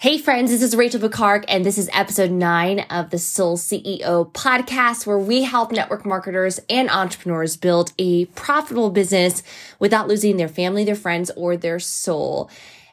Hey friends, this is Rachel Picard and this is episode nine of the Soul CEO podcast where we help network marketers and entrepreneurs build a profitable business without losing their family, their friends, or their soul.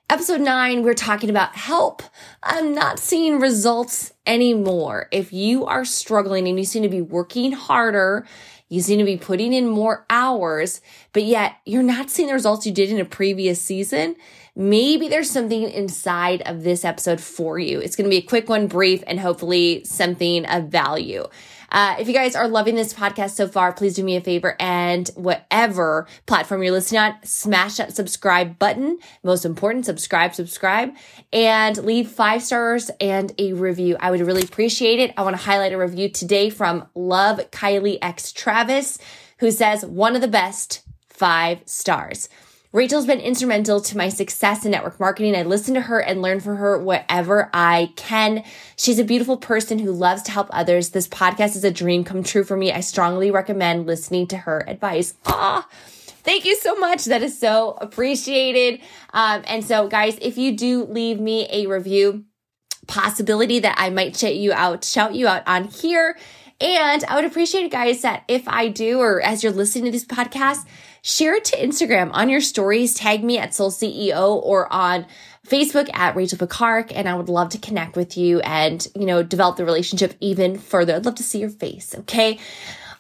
Episode nine, we're talking about help. I'm not seeing results anymore. If you are struggling and you seem to be working harder, you seem to be putting in more hours, but yet you're not seeing the results you did in a previous season, maybe there's something inside of this episode for you. It's going to be a quick one, brief, and hopefully something of value. Uh, if you guys are loving this podcast so far, please do me a favor and whatever platform you're listening on, smash that subscribe button. Most important, subscribe, subscribe, and leave five stars and a review. I would really appreciate it. I want to highlight a review today from Love Kylie X Travis, who says one of the best five stars. Rachel's been instrumental to my success in network marketing. I listen to her and learn from her whatever I can. She's a beautiful person who loves to help others. This podcast is a dream come true for me. I strongly recommend listening to her advice. Ah. Thank you so much. That is so appreciated. Um, and so, guys, if you do leave me a review, possibility that I might shout you out, shout you out on here. And I would appreciate it, guys, that if I do, or as you're listening to this podcast, share it to Instagram on your stories, tag me at Soul CEO or on Facebook at Rachel Picard, and I would love to connect with you and, you know, develop the relationship even further. I'd love to see your face. Okay.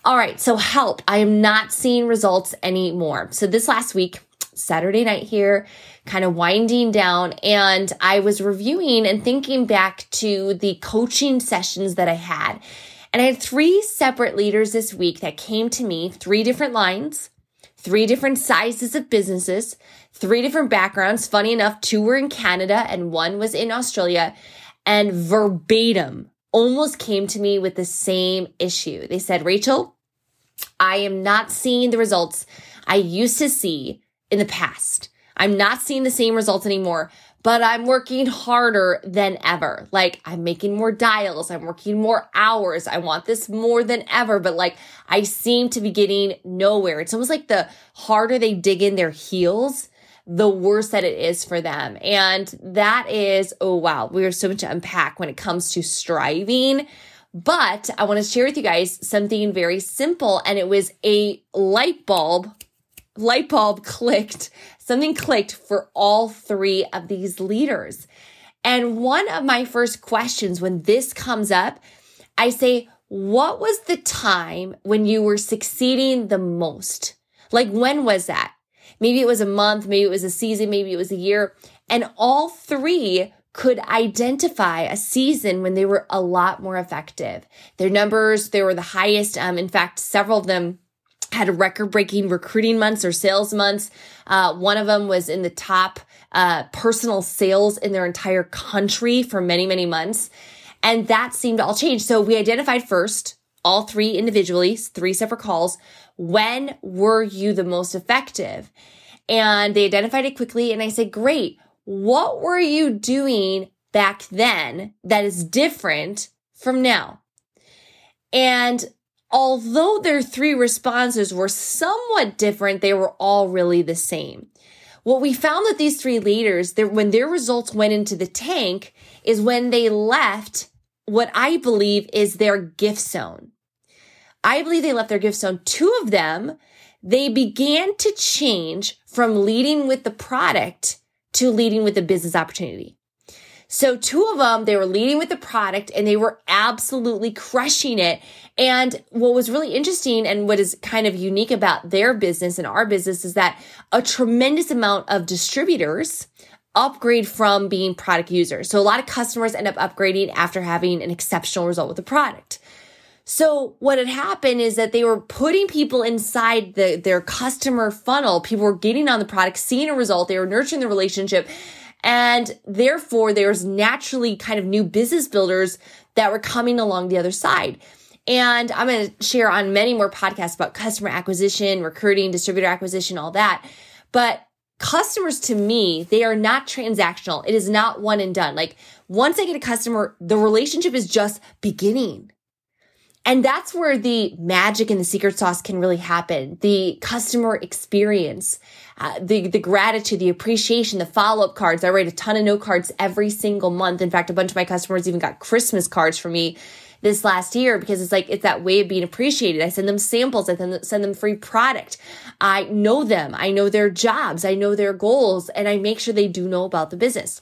All right. So help. I am not seeing results anymore. So this last week, Saturday night here, kind of winding down, and I was reviewing and thinking back to the coaching sessions that I had. And I had three separate leaders this week that came to me, three different lines, three different sizes of businesses, three different backgrounds. Funny enough, two were in Canada and one was in Australia and verbatim almost came to me with the same issue. They said, Rachel, I am not seeing the results I used to see in the past. I'm not seeing the same results anymore but I'm working harder than ever. Like I'm making more dials. I'm working more hours. I want this more than ever, but like I seem to be getting nowhere. It's almost like the harder they dig in their heels, the worse that it is for them. And that is, oh wow, we are so much to unpack when it comes to striving. But I want to share with you guys something very simple. And it was a light bulb light bulb clicked, something clicked for all three of these leaders. And one of my first questions when this comes up, I say, what was the time when you were succeeding the most? Like, when was that? Maybe it was a month, maybe it was a season, maybe it was a year. And all three could identify a season when they were a lot more effective. Their numbers, they were the highest. Um, in fact, several of them had record breaking recruiting months or sales months. Uh, one of them was in the top uh, personal sales in their entire country for many, many months. And that seemed to all change. So we identified first, all three individually, three separate calls. When were you the most effective? And they identified it quickly. And I said, great. What were you doing back then that is different from now? And although their three responses were somewhat different, they were all really the same. What we found that these three leaders, when their results went into the tank, is when they left what I believe is their gift zone. I believe they left their gift zone. Two of them, they began to change from leading with the product to leading with the business opportunity. So two of them, they were leading with the product and they were absolutely crushing it. And what was really interesting and what is kind of unique about their business and our business is that a tremendous amount of distributors upgrade from being product users. So a lot of customers end up upgrading after having an exceptional result with the product. So what had happened is that they were putting people inside the, their customer funnel. People were getting on the product, seeing a result. They were nurturing the relationship. And therefore, there's naturally kind of new business builders that were coming along the other side. And I'm going to share on many more podcasts about customer acquisition, recruiting, distributor acquisition, all that. But customers to me, they are not transactional. It is not one and done. Like once I get a customer, the relationship is just beginning. And that's where the magic and the secret sauce can really happen. The customer experience, uh, the, the gratitude, the appreciation, the follow up cards. I write a ton of note cards every single month. In fact, a bunch of my customers even got Christmas cards from me this last year because it's like, it's that way of being appreciated. I send them samples. I send them free product. I know them. I know their jobs. I know their goals and I make sure they do know about the business.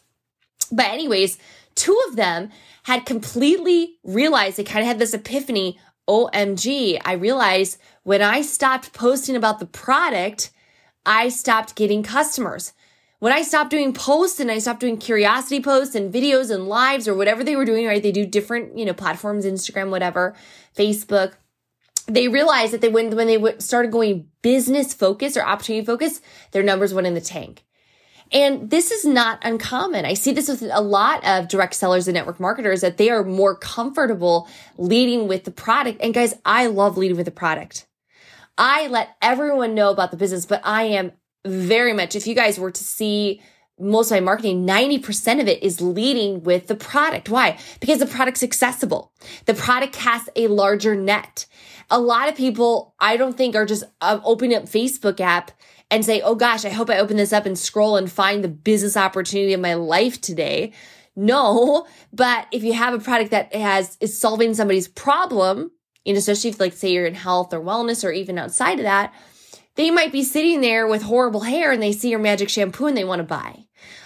But anyways, two of them had completely realized they kind of had this epiphany. OMG, I realized when I stopped posting about the product, I stopped getting customers. When I stopped doing posts and I stopped doing curiosity posts and videos and lives or whatever they were doing, right? They do different, you know, platforms, Instagram, whatever, Facebook. They realized that they when when they started going business focus or opportunity focus, their numbers went in the tank. And this is not uncommon. I see this with a lot of direct sellers and network marketers that they are more comfortable leading with the product. And guys, I love leading with the product. I let everyone know about the business, but I am very much, if you guys were to see most of my marketing, 90% of it is leading with the product. Why? Because the product's accessible. The product casts a larger net. A lot of people, I don't think are just uh, opening up Facebook app and say, oh gosh, I hope I open this up and scroll and find the business opportunity of my life today. No, but if you have a product that has, is solving somebody's problem, and especially if like say you're in health or wellness or even outside of that, they might be sitting there with horrible hair and they see your magic shampoo and they want to buy.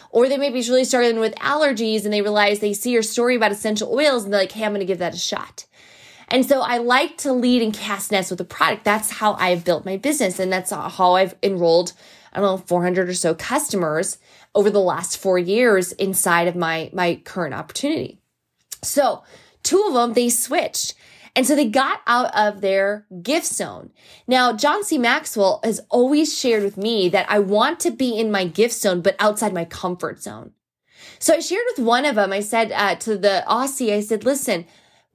Or they may be really struggling with allergies and they realize they see your story about essential oils and they're like, hey, I'm going to give that a shot. And so I like to lead and cast nets with a product. That's how I've built my business. And that's how I've enrolled, I don't know, 400 or so customers over the last four years inside of my, my current opportunity. So two of them, they switched. And so they got out of their gift zone. Now, John C. Maxwell has always shared with me that I want to be in my gift zone, but outside my comfort zone. So I shared with one of them, I said uh, to the Aussie, I said, listen,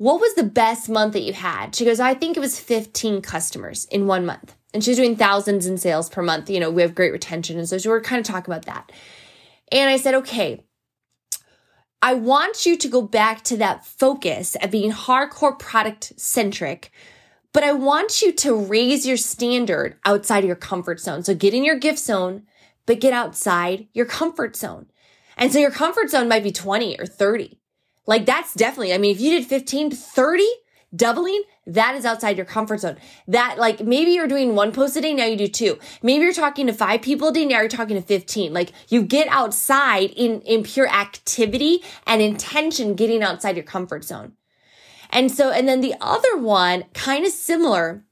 what was the best month that you had? She goes, I think it was 15 customers in one month. And she's doing thousands in sales per month. You know, we have great retention. And so we were kind of talking about that. And I said, okay, I want you to go back to that focus of being hardcore product centric, but I want you to raise your standard outside of your comfort zone. So get in your gift zone, but get outside your comfort zone. And so your comfort zone might be 20 or 30. Like that's definitely, I mean, if you did 15 to 30, doubling, that is outside your comfort zone. That like maybe you're doing one post a day, now you do two. Maybe you're talking to five people a day, now you're talking to 15. Like you get outside in, in pure activity and intention getting outside your comfort zone. And so, and then the other one, kind of similar,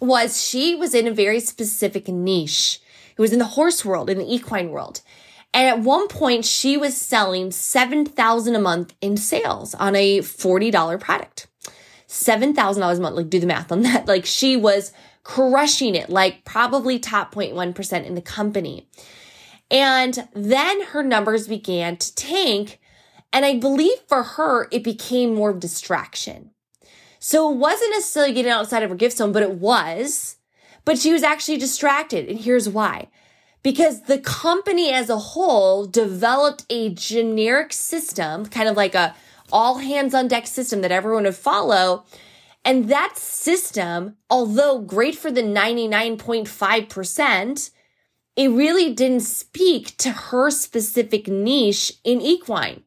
was she was in a very specific niche. It was in the horse world, in the equine world. And at one point, she was selling 7000 a month in sales on a $40 product. $7,000 a month. Like, do the math on that. Like, she was crushing it, like, probably top 0.1% in the company. And then her numbers began to tank. And I believe for her, it became more of distraction. So it wasn't necessarily getting outside of her gift zone, but it was. But she was actually distracted. And here's why because the company as a whole developed a generic system, kind of like a all hands on deck system that everyone would follow. And that system, although great for the 99.5%, it really didn't speak to her specific niche in equine.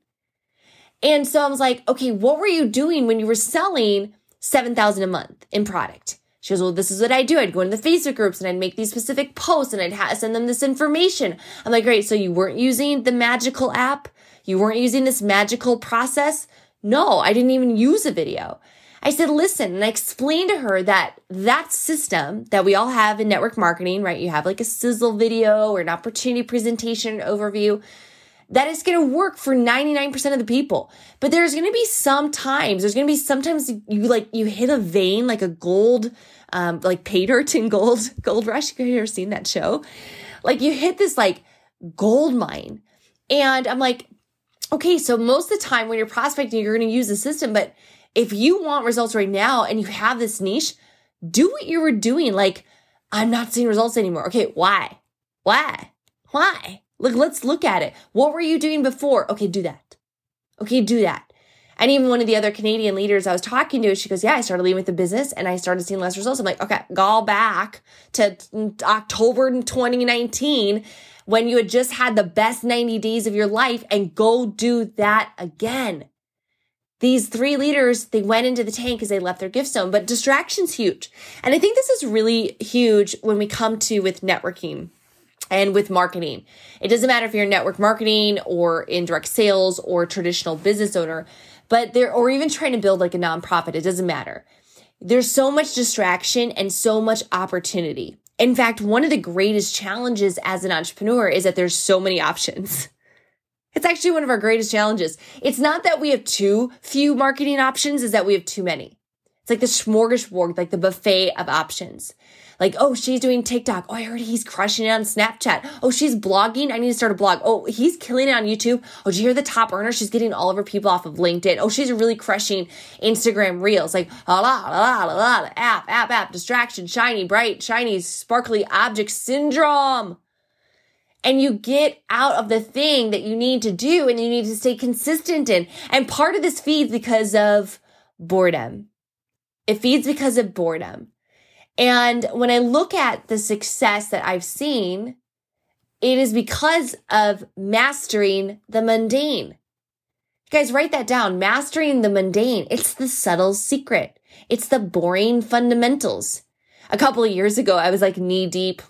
And so I was like, okay, what were you doing when you were selling 7,000 a month in product? She goes, well, this is what I do. I'd go into the Facebook groups and I'd make these specific posts and I'd ha- send them this information. I'm like, great. So you weren't using the magical app? You weren't using this magical process? No, I didn't even use a video. I said, listen, and I explained to her that that system that we all have in network marketing, right? You have like a sizzle video or an opportunity presentation overview that is going to work for 99% of the people. But there's going to be some times, there's going to be sometimes you like, you hit a vein, like a gold, um, like pay dirt in gold, gold rush. Have you ever seen that show? Like you hit this like gold mine. And I'm like, okay, so most of the time when you're prospecting, you're going to use the system. But if you want results right now and you have this niche, do what you were doing. Like, I'm not seeing results anymore. Okay, why? Why? Why? Look, let's look at it. What were you doing before? Okay, do that. Okay, do that. And even one of the other Canadian leaders I was talking to, she goes, Yeah, I started leaving with the business and I started seeing less results. I'm like, Okay, go back to October 2019 when you had just had the best 90 days of your life and go do that again. These three leaders, they went into the tank as they left their gift zone, but distraction's huge. And I think this is really huge when we come to with networking and with marketing. It doesn't matter if you're network marketing or indirect sales or traditional business owner, but there, or even trying to build like a nonprofit. It doesn't matter. There's so much distraction and so much opportunity. In fact, one of the greatest challenges as an entrepreneur is that there's so many options. It's actually one of our greatest challenges. It's not that we have too few marketing options, is that we have too many. It's like the smorgasbord, like the buffet of options. Like, oh, she's doing TikTok. Oh, I heard he's crushing it on Snapchat. Oh, she's blogging. I need to start a blog. Oh, he's killing it on YouTube. Oh, did you hear the top earner? She's getting all of her people off of LinkedIn. Oh, she's really crushing Instagram reels. Like, la, la, la, la, la, app, app, app, distraction, shiny, bright, shiny, sparkly object syndrome and you get out of the thing that you need to do and you need to stay consistent in. And part of this feeds because of boredom. It feeds because of boredom. And when I look at the success that I've seen, it is because of mastering the mundane. You guys write that down. Mastering the mundane. It's the subtle secret. It's the boring fundamentals. A couple of years ago, I was like knee deep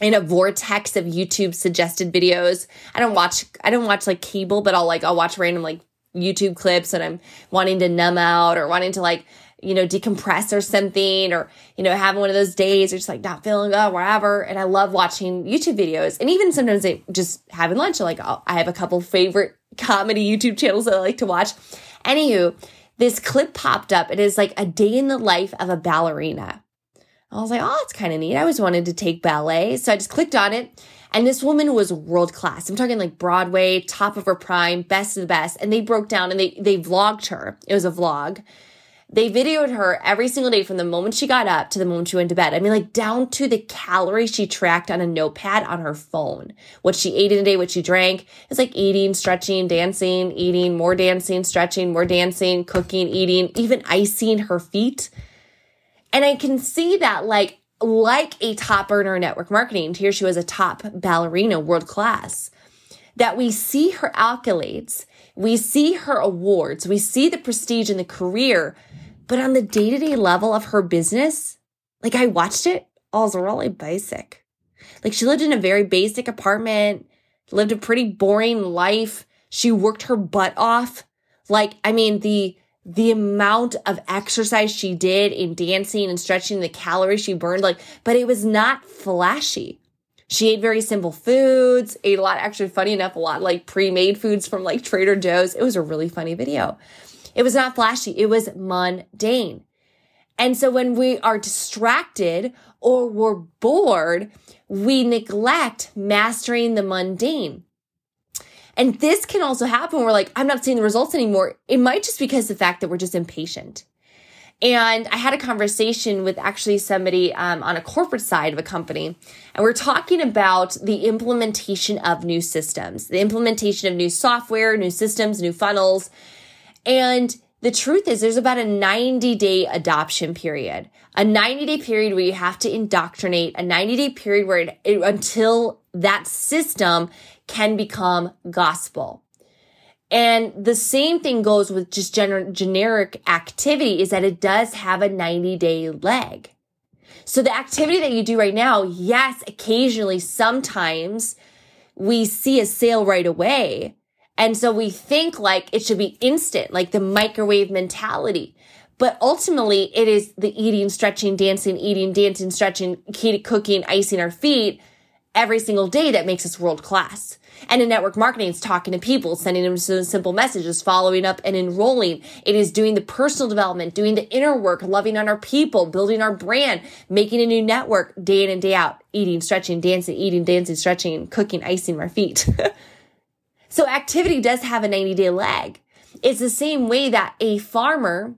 in a vortex of YouTube suggested videos. I don't watch, I don't watch like cable, but I'll like, I'll watch random like YouTube clips and I'm wanting to numb out or wanting to like you know, decompress or something, or, you know, having one of those days or just like not feeling good, whatever. And I love watching YouTube videos. And even sometimes I just having lunch, like I'll, I have a couple favorite comedy YouTube channels that I like to watch. Anywho, this clip popped up. It is like a day in the life of a ballerina. I was like, oh, it's kind of neat. I always wanted to take ballet. So I just clicked on it. And this woman was world class. I'm talking like Broadway, top of her prime, best of the best. And they broke down and they, they vlogged her. It was a vlog they videoed her every single day from the moment she got up to the moment she went to bed. I mean, like down to the calories she tracked on a notepad on her phone. What she ate in a day, what she drank. It's like eating, stretching, dancing, eating, more dancing, stretching, more dancing, cooking, eating, even icing her feet. And I can see that like, like a top earner in network marketing. Here she was a top ballerina, world class. That we see her accolades, we see her awards, we see the prestige in the career, but on the day to day level of her business, like I watched it, all was really basic. Like she lived in a very basic apartment, lived a pretty boring life. She worked her butt off. Like, I mean, the, the amount of exercise she did in dancing and stretching, the calories she burned, like, but it was not flashy. She ate very simple foods, ate a lot, actually funny enough, a lot like pre-made foods from like Trader Joe's. It was a really funny video. It was not flashy. It was mundane. And so when we are distracted or we're bored, we neglect mastering the mundane. And this can also happen. We're like, I'm not seeing the results anymore. It might just because the fact that we're just impatient. And I had a conversation with actually somebody um, on a corporate side of a company, and we're talking about the implementation of new systems, the implementation of new software, new systems, new funnels, and the truth is there's about a 90 day adoption period, a 90 day period where you have to indoctrinate, a 90 day period where it, it, until that system can become gospel. And the same thing goes with just gener- generic activity is that it does have a 90 day leg. So the activity that you do right now, yes, occasionally, sometimes we see a sale right away, and so we think like it should be instant, like the microwave mentality. But ultimately, it is the eating, stretching, dancing, eating, dancing, stretching, cooking, icing our feet every single day that makes us world class. And in network marketing, it's talking to people, sending them simple messages, following up and enrolling. It is doing the personal development, doing the inner work, loving on our people, building our brand, making a new network day in and day out, eating, stretching, dancing, eating, dancing, stretching, cooking, icing our feet. So activity does have a 90 day lag. It's the same way that a farmer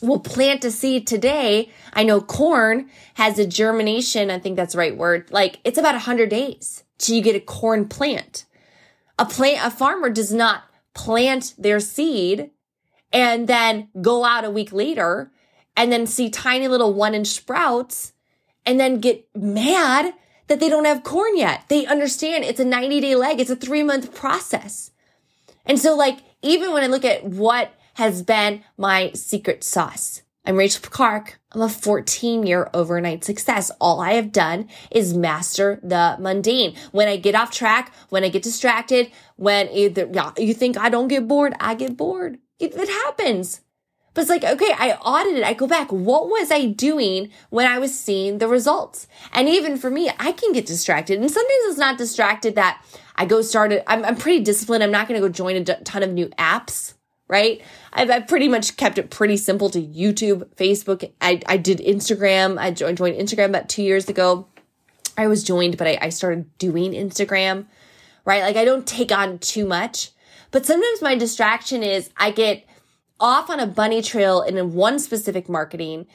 will plant a seed today. I know corn has a germination. I think that's the right word. Like it's about 100 days till you get a corn plant. A plant, a farmer does not plant their seed and then go out a week later and then see tiny little one inch sprouts and then get mad that they don't have corn yet. They understand it's a 90 day leg. It's a three month process. And so like, even when I look at what has been my secret sauce, I'm Rachel Clark. I'm a 14 year overnight success. All I have done is master the mundane. When I get off track, when I get distracted, when either you think I don't get bored, I get bored. It, it happens. But it's like, okay, I audited. I go back. What was I doing when I was seeing the results? And even for me, I can get distracted. And sometimes it's not distracted that I go start it. I'm, I'm pretty disciplined. I'm not going to go join a ton of new apps right? I've, I've, pretty much kept it pretty simple to YouTube, Facebook. I, I did Instagram. I joined, joined Instagram about two years ago. I was joined, but I, I started doing Instagram, right? Like I don't take on too much, but sometimes my distraction is I get off on a bunny trail in one specific marketing.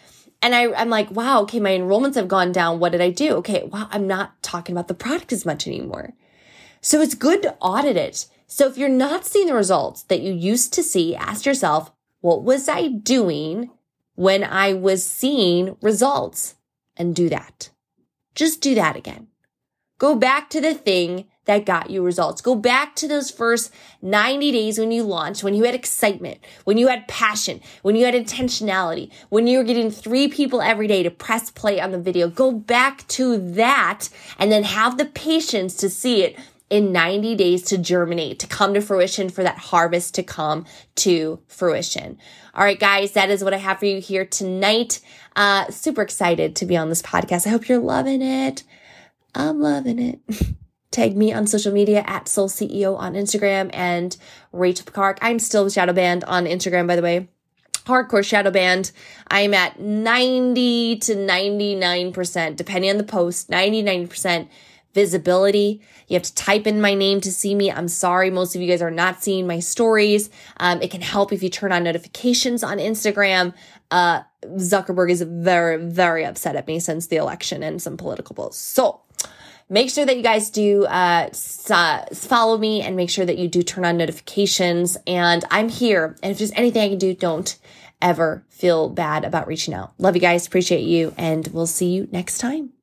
And I, I'm like, wow, okay, my enrollments have gone down. What did I do? Okay, wow, I'm not talking about the product as much anymore. So it's good to audit it so if you're not seeing the results that you used to see, ask yourself, what was I doing when I was seeing results? And do that. Just do that again. Go back to the thing that got you results. Go back to those first 90 days when you launched, when you had excitement, when you had passion, when you had intentionality, when you were getting three people every day to press play on the video. Go back to that and then have the patience to see it in 90 days to germinate, to come to fruition, for that harvest to come to fruition. All right, guys, that is what I have for you here tonight. Uh, super excited to be on this podcast. I hope you're loving it. I'm loving it. Tag me on social media at Soul CEO on Instagram and Rachel Picard. I'm still shadow banned on Instagram, by the way hardcore shadow banned. I'm at 90 to 99%, depending on the post, 90, 90% visibility. You have to type in my name to see me. I'm sorry. Most of you guys are not seeing my stories. Um, it can help if you turn on notifications on Instagram. Uh, Zuckerberg is very, very upset at me since the election and some political polls. So, make sure that you guys do uh, follow me and make sure that you do turn on notifications. And I'm here. And if there's anything I can do, don't ever feel bad about reaching out. Love you guys. Appreciate you. And we'll see you next time.